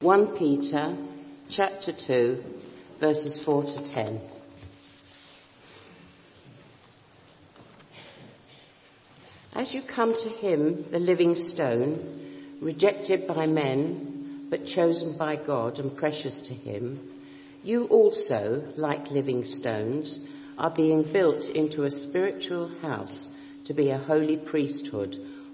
1 Peter chapter 2 verses 4 to 10. As you come to him, the living stone, rejected by men, but chosen by God and precious to him, you also, like living stones, are being built into a spiritual house to be a holy priesthood,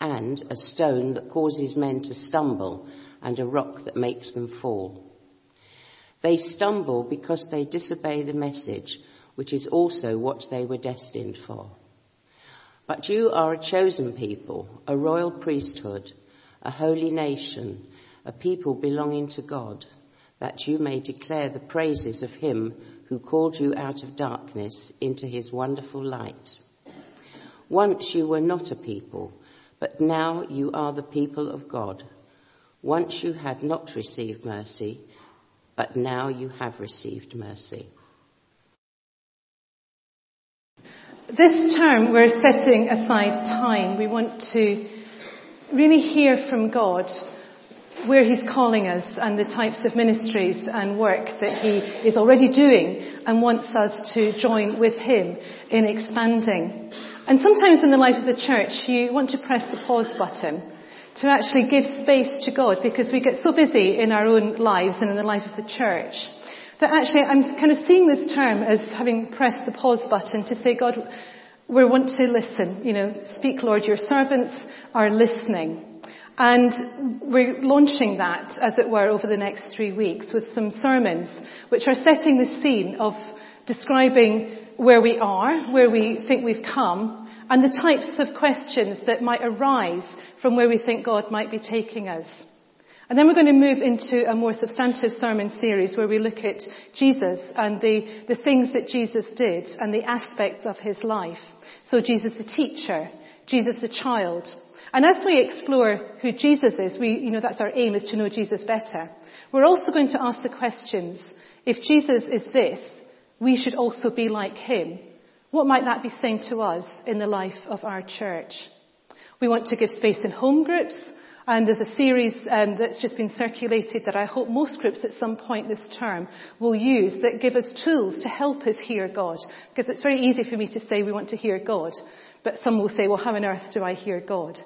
and a stone that causes men to stumble, and a rock that makes them fall. They stumble because they disobey the message, which is also what they were destined for. But you are a chosen people, a royal priesthood, a holy nation, a people belonging to God, that you may declare the praises of him who called you out of darkness into his wonderful light. Once you were not a people, but now you are the people of God. Once you had not received mercy, but now you have received mercy. This term, we're setting aside time. We want to really hear from God where He's calling us and the types of ministries and work that He is already doing and wants us to join with Him in expanding. And sometimes in the life of the church, you want to press the pause button to actually give space to God because we get so busy in our own lives and in the life of the church that actually I'm kind of seeing this term as having pressed the pause button to say, God, we want to listen. You know, speak, Lord, your servants are listening. And we're launching that, as it were, over the next three weeks with some sermons which are setting the scene of describing where we are, where we think we've come, and the types of questions that might arise from where we think God might be taking us. And then we're going to move into a more substantive sermon series where we look at Jesus and the, the things that Jesus did and the aspects of his life. So Jesus the teacher, Jesus the child. And as we explore who Jesus is, we, you know, that's our aim is to know Jesus better. We're also going to ask the questions, if Jesus is this, we should also be like him. What might that be saying to us in the life of our church? We want to give space in home groups and there's a series um, that's just been circulated that I hope most groups at some point this term will use that give us tools to help us hear God. Because it's very easy for me to say we want to hear God, but some will say, well, how on earth do I hear God?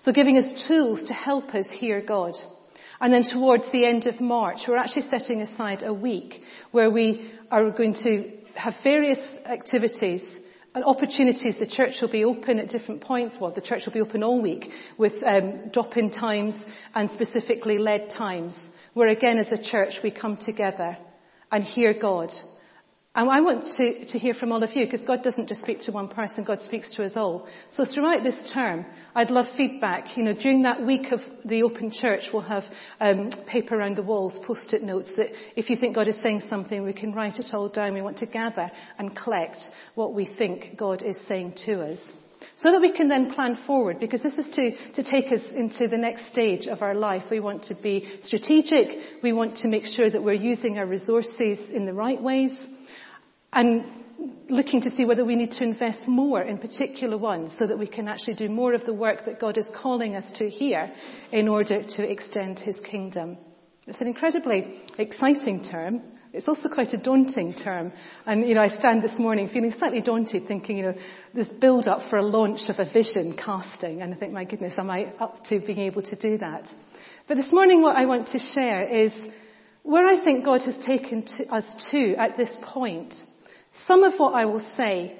So giving us tools to help us hear God. And then towards the end of March, we're actually setting aside a week where we are going to have various activities and opportunities. The church will be open at different points. Well, the church will be open all week with um, drop-in times and specifically led times, where again as a church we come together and hear God and I want to, to hear from all of you because God doesn't just speak to one person, God speaks to us all. So throughout this term, I'd love feedback. You know, during that week of the open church, we'll have um, paper around the walls, post-it notes that if you think God is saying something, we can write it all down. We want to gather and collect what we think God is saying to us. So that we can then plan forward, because this is to, to take us into the next stage of our life. We want to be strategic. We want to make sure that we're using our resources in the right ways and looking to see whether we need to invest more in particular ones so that we can actually do more of the work that God is calling us to here in order to extend his kingdom. It's an incredibly exciting term. It's also quite a daunting term. And, you know, I stand this morning feeling slightly daunted thinking, you know, this build up for a launch of a vision casting. And I think, my goodness, am I up to being able to do that? But this morning what I want to share is where I think God has taken to us to at this point some of what I will say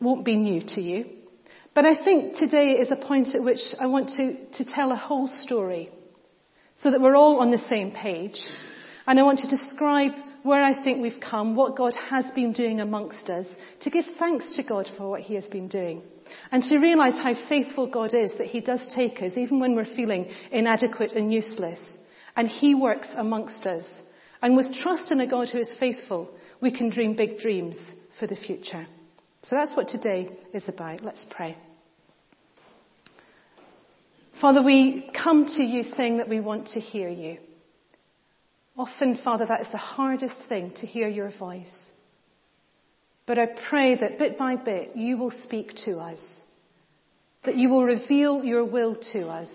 won't be new to you, but I think today is a point at which I want to, to tell a whole story so that we're all on the same page. And I want to describe where I think we've come, what God has been doing amongst us, to give thanks to God for what He has been doing. And to realize how faithful God is that He does take us, even when we're feeling inadequate and useless, and He works amongst us. And with trust in a God who is faithful, we can dream big dreams for the future. So that's what today is about. Let's pray. Father, we come to you saying that we want to hear you. Often, Father, that is the hardest thing to hear your voice. But I pray that bit by bit you will speak to us, that you will reveal your will to us.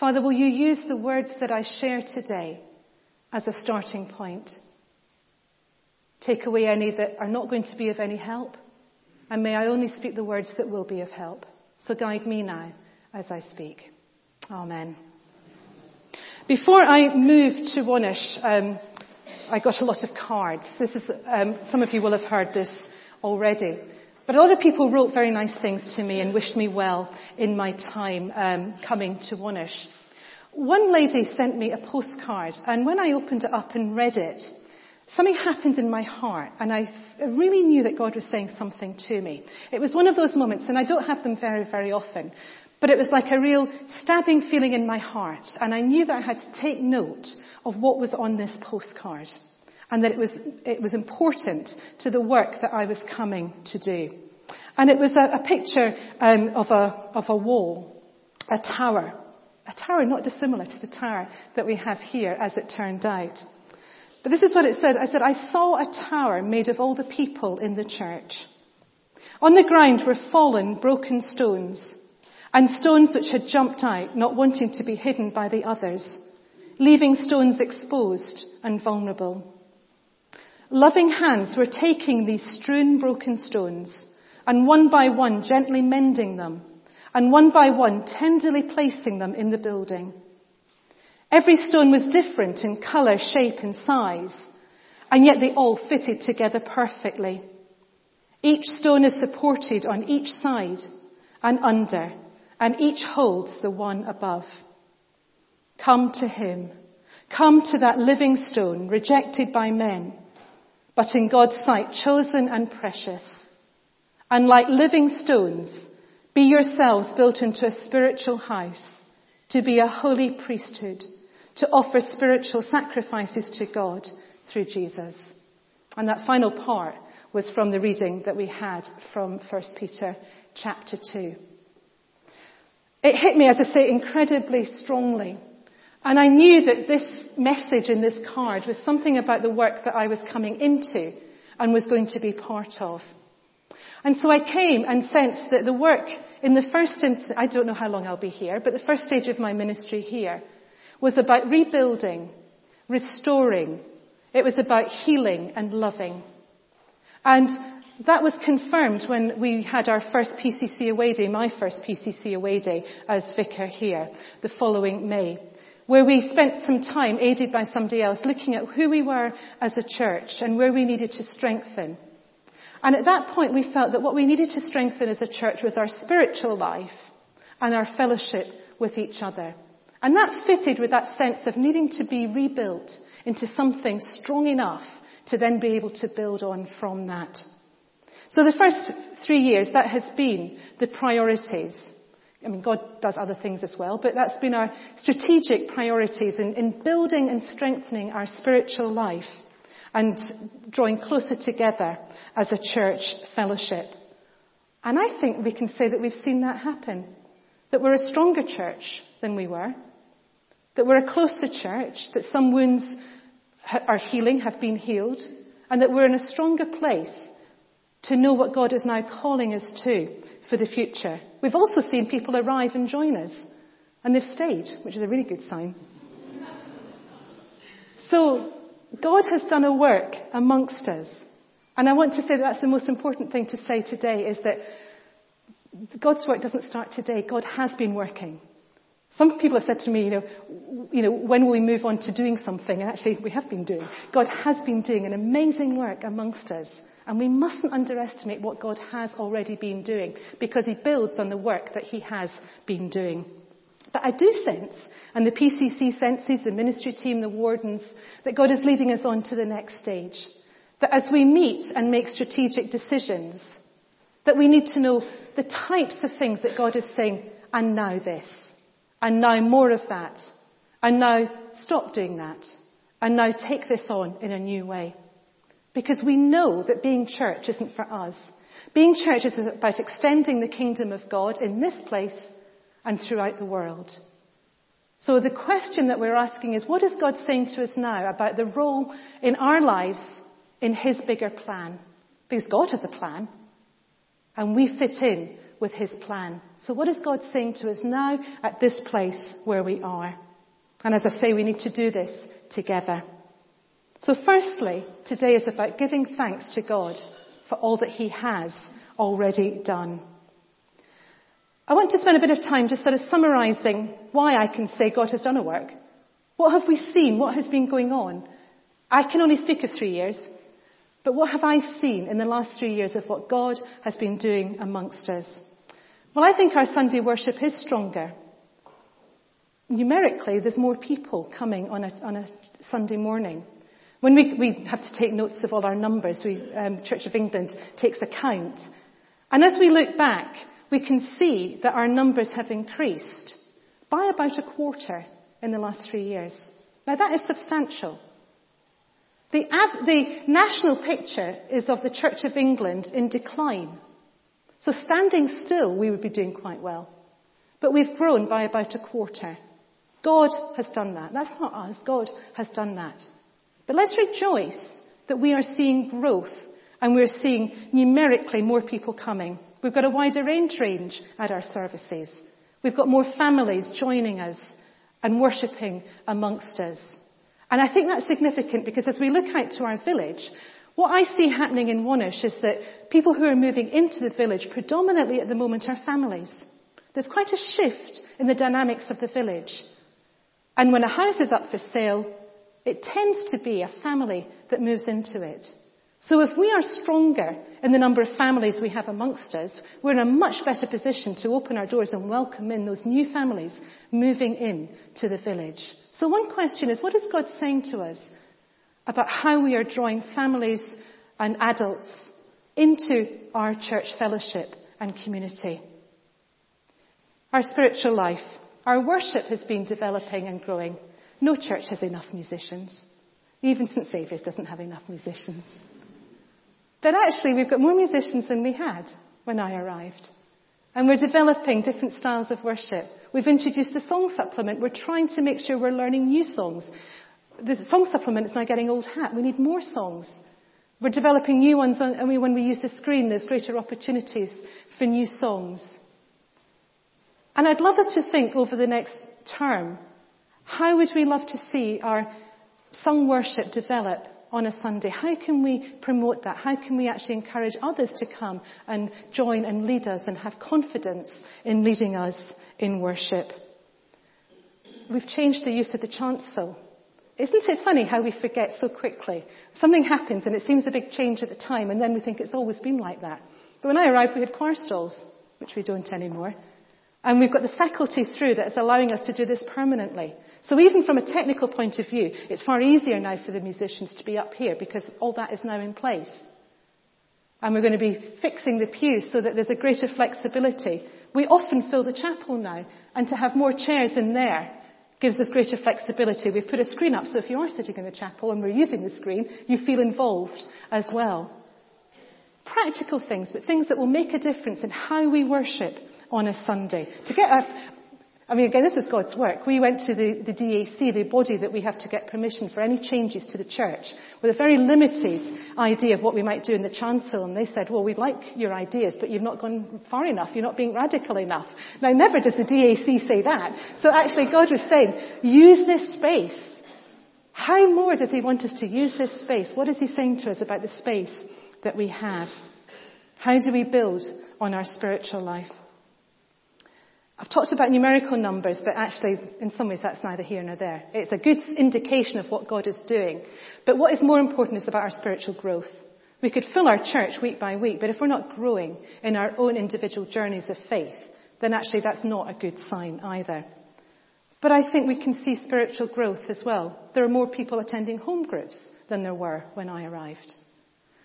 Father, will you use the words that I share today as a starting point? Take away any that are not going to be of any help, and may I only speak the words that will be of help. So guide me now as I speak. Amen. Before I moved to Wonersh, um, I got a lot of cards. This is, um, some of you will have heard this already. But a lot of people wrote very nice things to me and wished me well in my time um, coming to Wonersh. One lady sent me a postcard, and when I opened it up and read it, something happened in my heart, and I really knew that God was saying something to me. It was one of those moments, and I don't have them very, very often, but it was like a real stabbing feeling in my heart, and I knew that I had to take note of what was on this postcard, and that it was, it was important to the work that I was coming to do. And it was a, a picture um, of, a, of a wall, a tower, a tower not dissimilar to the tower that we have here, as it turned out. But this is what it said. I said, I saw a tower made of all the people in the church. On the ground were fallen, broken stones, and stones which had jumped out, not wanting to be hidden by the others, leaving stones exposed and vulnerable. Loving hands were taking these strewn broken stones and one by one gently mending them and one by one tenderly placing them in the building. Every stone was different in colour, shape and size, and yet they all fitted together perfectly. Each stone is supported on each side and under, and each holds the one above. Come to him. Come to that living stone, rejected by men, but in God's sight chosen and precious. And like living stones, be yourselves built into a spiritual house, to be a holy priesthood, to offer spiritual sacrifices to God through Jesus. And that final part was from the reading that we had from 1 Peter chapter 2. It hit me, as I say, incredibly strongly. And I knew that this message in this card was something about the work that I was coming into and was going to be part of. And so I came and sensed that the work in the first instance, I don't know how long I'll be here, but the first stage of my ministry here was about rebuilding, restoring. It was about healing and loving. And that was confirmed when we had our first PCC away day, my first PCC away day as vicar here, the following May, where we spent some time aided by somebody else looking at who we were as a church and where we needed to strengthen. And at that point, we felt that what we needed to strengthen as a church was our spiritual life and our fellowship with each other. And that fitted with that sense of needing to be rebuilt into something strong enough to then be able to build on from that. So the first three years, that has been the priorities. I mean, God does other things as well, but that's been our strategic priorities in, in building and strengthening our spiritual life and drawing closer together as a church fellowship. And I think we can say that we've seen that happen. That we're a stronger church than we were. That we're a closer church. That some wounds are healing, have been healed. And that we're in a stronger place to know what God is now calling us to for the future. We've also seen people arrive and join us. And they've stayed, which is a really good sign. So God has done a work amongst us. And I want to say that that's the most important thing to say today is that God's work doesn't start today. God has been working. Some people have said to me, you know, you know, when will we move on to doing something? And actually, we have been doing. God has been doing an amazing work amongst us. And we mustn't underestimate what God has already been doing because he builds on the work that he has been doing. But I do sense and the PCC senses, the ministry team, the wardens, that God is leading us on to the next stage. That as we meet and make strategic decisions, that we need to know the types of things that God is saying, and now this, and now more of that, and now stop doing that and now take this on in a new way. Because we know that being church isn't for us. Being church is about extending the kingdom of God in this place and throughout the world. So the question that we're asking is, what is God saying to us now about the role in our lives in His bigger plan? Because God has a plan, and we fit in with His plan. So what is God saying to us now at this place where we are? And as I say, we need to do this together. So firstly, today is about giving thanks to God for all that He has already done. I want to spend a bit of time just sort of summarizing why I can say God has done a work. What have we seen? What has been going on? I can only speak of three years, but what have I seen in the last three years of what God has been doing amongst us? Well, I think our Sunday worship is stronger. Numerically, there's more people coming on a, on a Sunday morning. When we, we have to take notes of all our numbers, we, um, Church of England takes account. And as we look back, we can see that our numbers have increased by about a quarter in the last three years. Now that is substantial. The, the national picture is of the Church of England in decline. So standing still, we would be doing quite well. But we've grown by about a quarter. God has done that. That's not us. God has done that. But let's rejoice that we are seeing growth and we're seeing numerically more people coming. We've got a wider age range at our services. We've got more families joining us and worshipping amongst us. And I think that's significant because as we look out to our village, what I see happening in Wonersh is that people who are moving into the village predominantly at the moment are families. There's quite a shift in the dynamics of the village. And when a house is up for sale, it tends to be a family that moves into it. So if we are stronger in the number of families we have amongst us, we're in a much better position to open our doors and welcome in those new families moving in to the village. So one question is, what is God saying to us about how we are drawing families and adults into our church fellowship and community? Our spiritual life, our worship has been developing and growing. No church has enough musicians. Even St. Saviour's doesn't have enough musicians. But actually, we've got more musicians than we had when I arrived. And we're developing different styles of worship. We've introduced the song supplement. We're trying to make sure we're learning new songs. The song supplement is now getting old hat. We need more songs. We're developing new ones, and when we use the screen, there's greater opportunities for new songs. And I'd love us to think over the next term how would we love to see our sung worship develop on a Sunday? How can we promote that? How can we actually encourage others to come and join and lead us and have confidence in leading us in worship? We've changed the use of the chancel. Isn't it funny how we forget so quickly? Something happens and it seems a big change at the time and then we think it's always been like that. But when I arrived we had choir stalls, which we don't anymore. And we've got the faculty through that's allowing us to do this permanently. So even from a technical point of view, it's far easier now for the musicians to be up here because all that is now in place. And we're going to be fixing the pews so that there's a greater flexibility. We often fill the chapel now, and to have more chairs in there gives us greater flexibility. We've put a screen up so if you are sitting in the chapel and we're using the screen, you feel involved as well. Practical things, but things that will make a difference in how we worship on a Sunday. To get our, I mean, again, this is God's work. We went to the, the DAC, the body that we have to get permission for any changes to the church, with a very limited idea of what we might do in the chancel. And they said, well, we'd like your ideas, but you've not gone far enough. You're not being radical enough. Now, never does the DAC say that. So actually, God was saying, use this space. How more does He want us to use this space? What is He saying to us about the space that we have? How do we build on our spiritual life? I've talked about numerical numbers, but actually, in some ways, that's neither here nor there. It's a good indication of what God is doing. But what is more important is about our spiritual growth. We could fill our church week by week, but if we're not growing in our own individual journeys of faith, then actually that's not a good sign either. But I think we can see spiritual growth as well. There are more people attending home groups than there were when I arrived.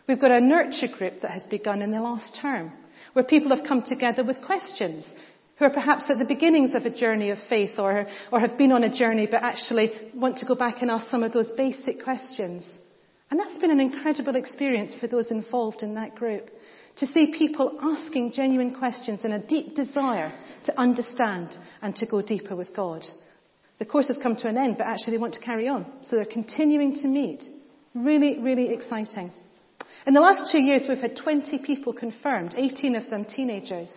We've got a nurture group that has begun in the last term, where people have come together with questions who are perhaps at the beginnings of a journey of faith or, or have been on a journey but actually want to go back and ask some of those basic questions. And that's been an incredible experience for those involved in that group. To see people asking genuine questions and a deep desire to understand and to go deeper with God. The course has come to an end, but actually they want to carry on. So they're continuing to meet. Really, really exciting. In the last two years, we've had 20 people confirmed, 18 of them teenagers.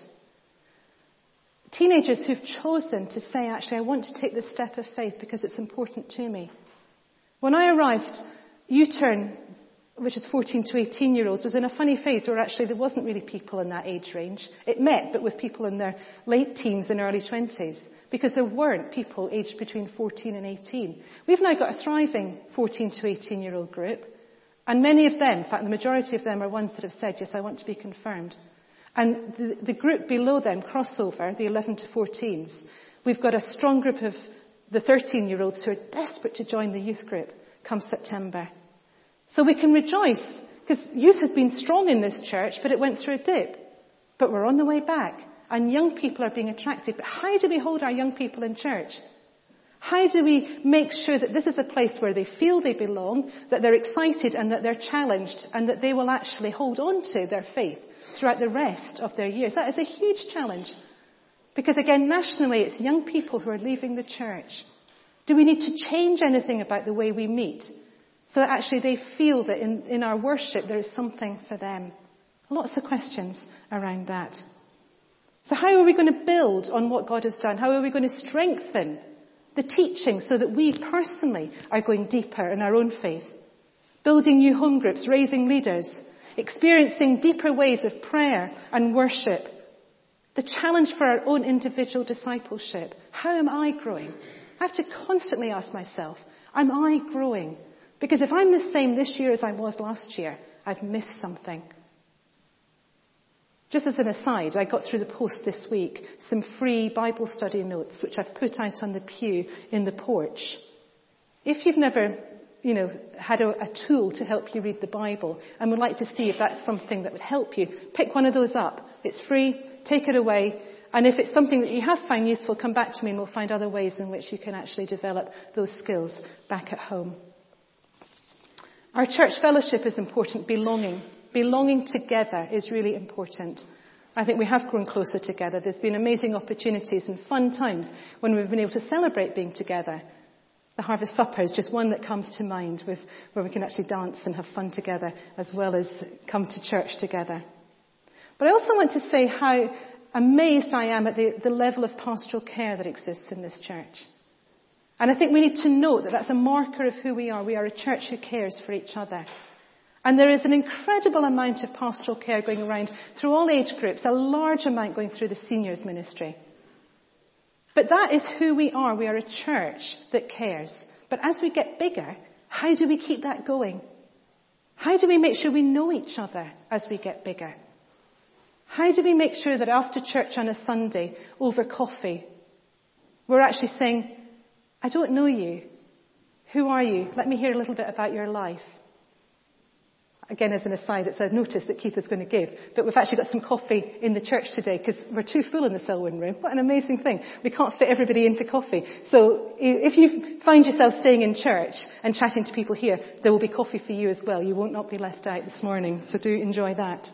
Teenagers who've chosen to say, actually, I want to take this step of faith because it's important to me. When I arrived, U-turn, which is 14 to 18 year olds, was in a funny phase where actually there wasn't really people in that age range. It met, but with people in their late teens and early 20s, because there weren't people aged between 14 and 18. We've now got a thriving 14 to 18 year old group, and many of them, in fact the majority of them are ones that have said, yes, I want to be confirmed. And the, the group below them, crossover, the 11 to 14s, we've got a strong group of the 13 year olds who are desperate to join the youth group come September. So we can rejoice because youth has been strong in this church, but it went through a dip. But we're on the way back and young people are being attracted. But how do we hold our young people in church? How do we make sure that this is a place where they feel they belong, that they're excited and that they're challenged and that they will actually hold on to their faith throughout the rest of their years. That is a huge challenge. Because again, nationally, it's young people who are leaving the church. Do we need to change anything about the way we meet so that actually they feel that in, in our worship there is something for them? Lots of questions around that. So how are we going to build on what God has done? How are we going to strengthen the teaching so that we personally are going deeper in our own faith? Building new home groups, raising leaders, experiencing deeper ways of prayer and worship. The challenge for our own individual discipleship. How am I growing? I have to constantly ask myself, am I growing? Because if I'm the same this year as I was last year, I've missed something. Just as an aside, I got through the post this week some free Bible study notes which I've put out on the pew in the porch. If you've never you know, had a, a, tool to help you read the Bible and would like to see if that's something that would help you, pick one of those up. It's free, take it away, and if it's something that you have found useful, come back to me and we'll find other ways in which you can actually develop those skills back at home. Our church fellowship is important, belonging. Belonging together is really important. I think we have grown closer together. There's been amazing opportunities and fun times when we've been able to celebrate being together the Harvest Supper is just one that comes to mind with, where we can actually dance and have fun together as well as come to church together. But I also want to say how amazed I am at the, the level of pastoral care that exists in this church. And I think we need to note that that's a marker of who we are. We are a church who cares for each other. And there is an incredible amount of pastoral care going around through all age groups, a large amount going through the seniors ministry. But that is who we are. We are a church that cares. But as we get bigger, how do we keep that going? How do we make sure we know each other as we get bigger? How do we make sure that after church on a Sunday, over coffee, we're actually saying, I don't know you. Who are you? Let me hear a little bit about your life. Again, as an aside, it's a notice that Keith is going to give. But we've actually got some coffee in the church today because we're too full in the Selwyn room. What an amazing thing. We can't fit everybody in for coffee. So if you find yourself staying in church and chatting to people here, there will be coffee for you as well. You won't not be left out this morning. So do enjoy that.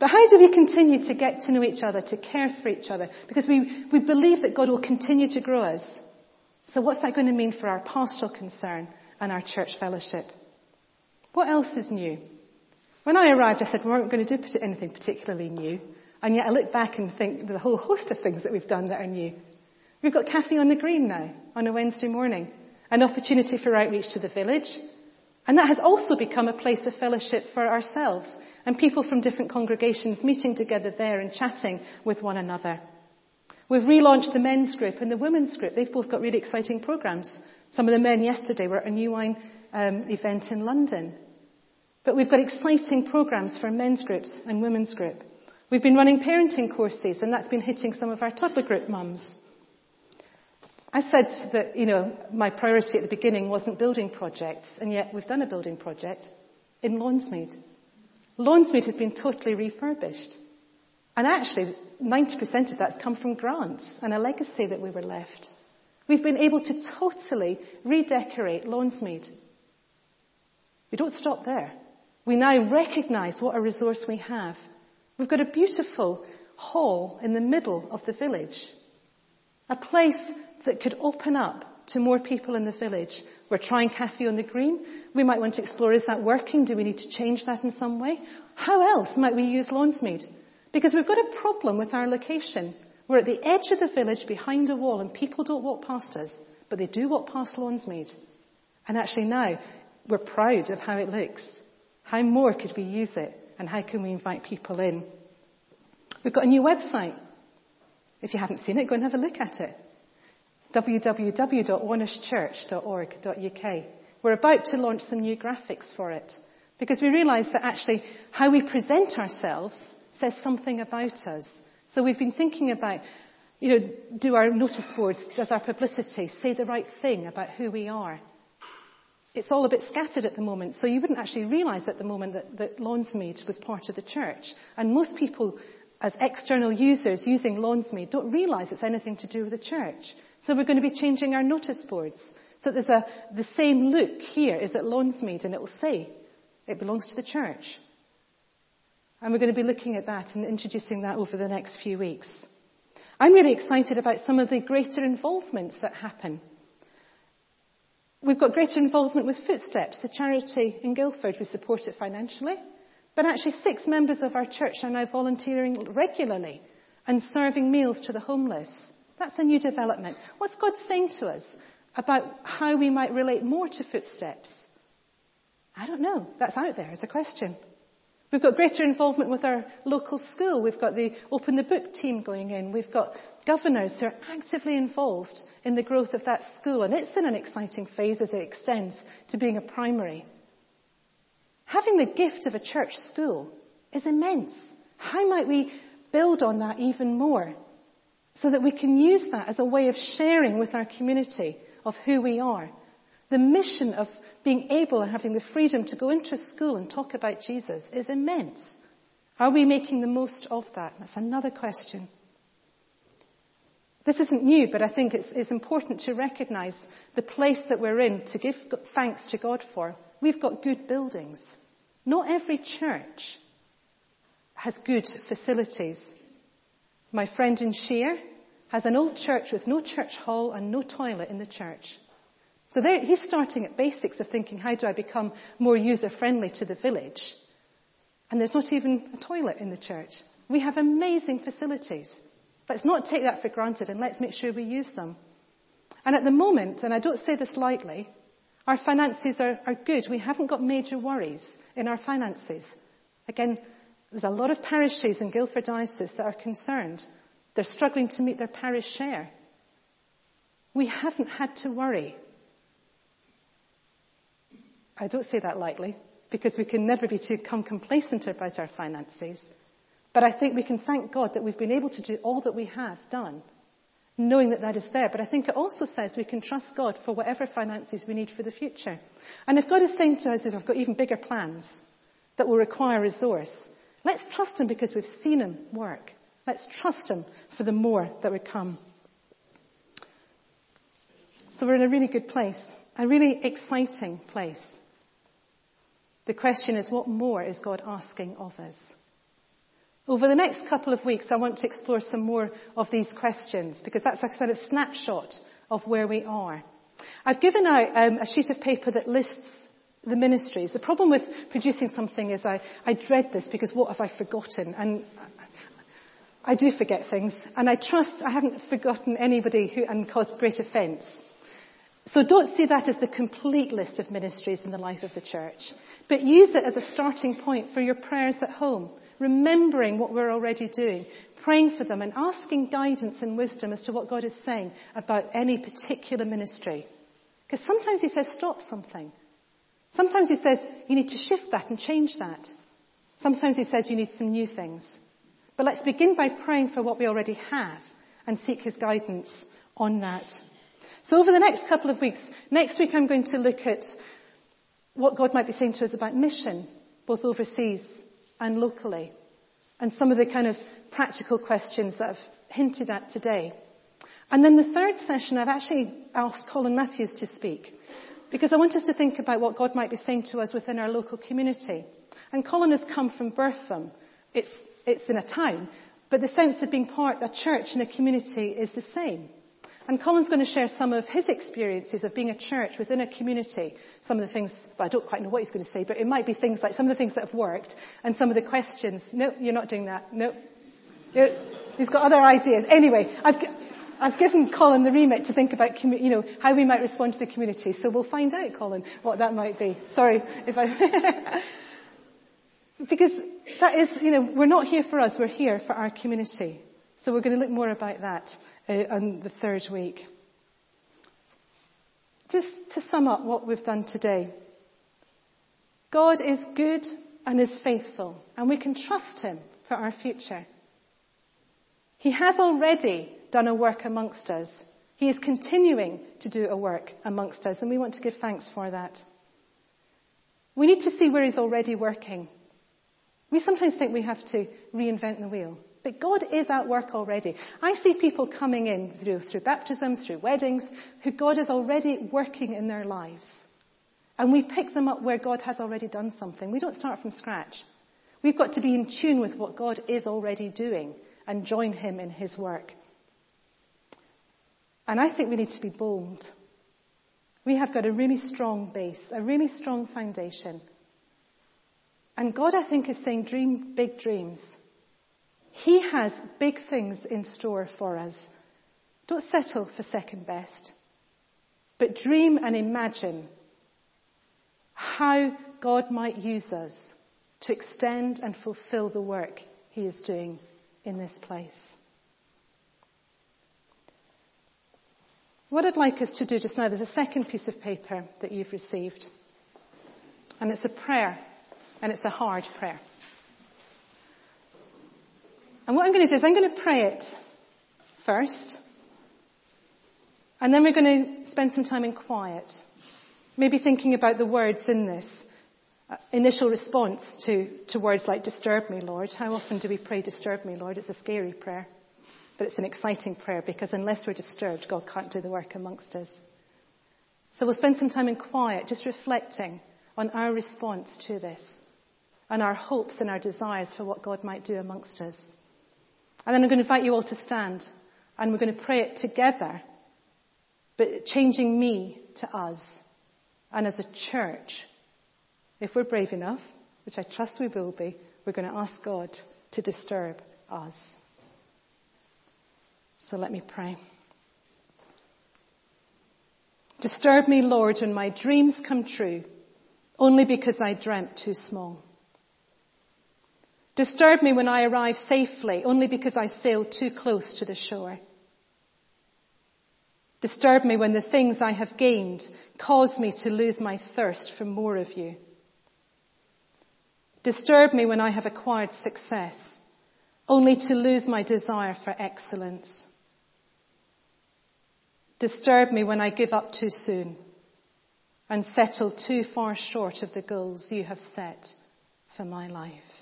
But how do we continue to get to know each other, to care for each other? Because we, we believe that God will continue to grow us. So what's that going to mean for our pastoral concern and our church fellowship? What else is new? When I arrived, I said we weren't going to do anything particularly new. And yet I look back and think there's a whole host of things that we've done that are new. We've got Cafe on the Green now, on a Wednesday morning. An opportunity for outreach to the village. And that has also become a place of fellowship for ourselves and people from different congregations meeting together there and chatting with one another. We've relaunched the men's group and the women's group. They've both got really exciting programs. Some of the men yesterday were at a new wine um, event in London. But we've got exciting programs for men's groups and women's group. We've been running parenting courses and that's been hitting some of our toddler group mums. I said that, you know, my priority at the beginning wasn't building projects and yet we've done a building project in Lawnsmead. Lawnsmead has been totally refurbished. And actually, 90% of that's come from grants and a legacy that we were left. We've been able to totally redecorate Lawnsmead. We don't stop there. We now recognise what a resource we have. We've got a beautiful hall in the middle of the village. A place that could open up to more people in the village. We're trying Cafe on the Green. We might want to explore, is that working? Do we need to change that in some way? How else might we use Lawnsmead? Because we've got a problem with our location. We're at the edge of the village behind a wall and people don't walk past us, but they do walk past Lawnsmead. And actually now, we're proud of how it looks. How more could we use it? And how can we invite people in? We've got a new website. If you haven't seen it, go and have a look at it. www.wonershchurch.org.uk. We're about to launch some new graphics for it because we realise that actually how we present ourselves says something about us. So we've been thinking about, you know, do our notice boards, does our publicity say the right thing about who we are? It's all a bit scattered at the moment, so you wouldn't actually realise at the moment that, that Lawnsmead was part of the church. And most people as external users using Lawnsmead don't realise it's anything to do with the church. So we're going to be changing our notice boards. So there's a, the same look here is at Lawnsmead and it will say it belongs to the church. And we're going to be looking at that and introducing that over the next few weeks. I'm really excited about some of the greater involvements that happen. We've got greater involvement with Footsteps, the charity in Guildford. We support it financially. But actually, six members of our church are now volunteering regularly and serving meals to the homeless. That's a new development. What's God saying to us about how we might relate more to footsteps? I don't know. That's out there as a question. We've got greater involvement with our local school. We've got the Open the Book team going in. We've got governors who are actively involved in the growth of that school. And it's in an exciting phase as it extends to being a primary. Having the gift of a church school is immense. How might we build on that even more so that we can use that as a way of sharing with our community of who we are? The mission of being able and having the freedom to go into a school and talk about Jesus is immense. Are we making the most of that? That's another question. This isn't new, but I think it's, it's important to recognize the place that we're in to give thanks to God for. We've got good buildings. Not every church has good facilities. My friend in Shere has an old church with no church hall and no toilet in the church. So there, he's starting at basics of thinking, how do I become more user friendly to the village? And there's not even a toilet in the church. We have amazing facilities. Let's not take that for granted and let's make sure we use them. And at the moment, and I don't say this lightly, our finances are, are good. We haven't got major worries in our finances. Again, there's a lot of parishes in Guildford Diocese that are concerned. They're struggling to meet their parish share. We haven't had to worry. I don't say that lightly because we can never be too complacent about our finances. But I think we can thank God that we've been able to do all that we have done, knowing that that is there. But I think it also says we can trust God for whatever finances we need for the future. And if God is saying to us I've got even bigger plans that will require resource, let's trust Him because we've seen Him work. Let's trust Him for the more that would come. So we're in a really good place, a really exciting place. The question is, what more is God asking of us? Over the next couple of weeks, I want to explore some more of these questions because that's a kind of snapshot of where we are. I've given out um, a sheet of paper that lists the ministries. The problem with producing something is I, I dread this because what have I forgotten? And I do forget things, and I trust I haven't forgotten anybody who and caused great offence. So don't see that as the complete list of ministries in the life of the church, but use it as a starting point for your prayers at home, remembering what we're already doing, praying for them and asking guidance and wisdom as to what God is saying about any particular ministry. Because sometimes He says, stop something. Sometimes He says, you need to shift that and change that. Sometimes He says, you need some new things. But let's begin by praying for what we already have and seek His guidance on that. So over the next couple of weeks, next week I'm going to look at what God might be saying to us about mission, both overseas and locally. and some of the kind of practical questions that I've hinted at today. And then the third session, I've actually asked Colin Matthews to speak because I want us to think about what God might be saying to us within our local community. And Colin has come from Bertham. It's, it's in a town, but the sense of being part of a church and a community is the same. And Colin's going to share some of his experiences of being a church within a community. Some of the things, well, I don't quite know what he's going to say, but it might be things like some of the things that have worked and some of the questions. No, you're not doing that. No. He's got other ideas. Anyway, I've, I've given Colin the remit to think about, you know, how we might respond to the community. So we'll find out, Colin, what that might be. Sorry if I. because that is, you know, we're not here for us. We're here for our community. So we're going to look more about that Uh, on the third week. Just to sum up what we've done today. God is good and is faithful, and we can trust Him for our future. He has already done a work amongst us. He is continuing to do a work amongst us, and we want to give thanks for that. We need to see where He's already working. We sometimes think we have to reinvent the wheel, but God is at work already. I see people coming in through, through baptisms, through weddings, who God is already working in their lives. And we pick them up where God has already done something. We don't start from scratch. We've got to be in tune with what God is already doing and join Him in His work. And I think we need to be bold. We have got a really strong base, a really strong foundation. And God, I think, is saying, dream big dreams. He has big things in store for us. Don't settle for second best, but dream and imagine how God might use us to extend and fulfill the work He is doing in this place. What I'd like us to do just now, there's a second piece of paper that you've received. And it's a prayer. And it's a hard prayer. And what I'm going to do is I'm going to pray it first. And then we're going to spend some time in quiet. Maybe thinking about the words in this. Uh, initial response to, to words like, disturb me, Lord. How often do we pray, disturb me, Lord? It's a scary prayer. But it's an exciting prayer because unless we're disturbed, God can't do the work amongst us. So we'll spend some time in quiet, just reflecting on our response to this and our hopes and our desires for what God might do amongst us. And then I'm going to invite you all to stand and we're going to pray it together, but changing me to us. And as a church, if we're brave enough, which I trust we will be, we're going to ask God to disturb us. So let me pray. Disturb me, Lord, when my dreams come true, only because I dreamt too small. Disturb me when I arrive safely, only because I sailed too close to the shore. Disturb me when the things I have gained cause me to lose my thirst for more of you. Disturb me when I have acquired success, only to lose my desire for excellence. Disturb me when I give up too soon and settle too far short of the goals you have set for my life.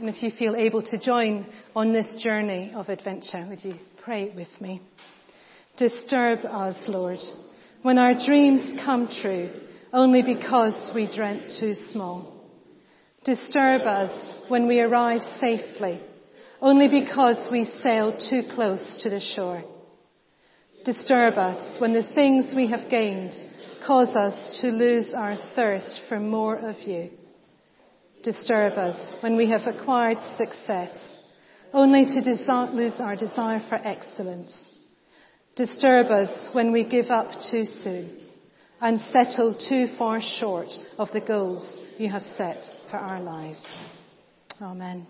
And if you feel able to join on this journey of adventure, would you pray with me? Disturb us, Lord, when our dreams come true only because we dreamt too small. Disturb us when we arrive safely only because we sailed too close to the shore. Disturb us when the things we have gained cause us to lose our thirst for more of you. Disturb us when we have acquired success, only to lose our desire for excellence. Disturb us when we give up too soon and settle too far short of the goals you have set for our lives. Amen.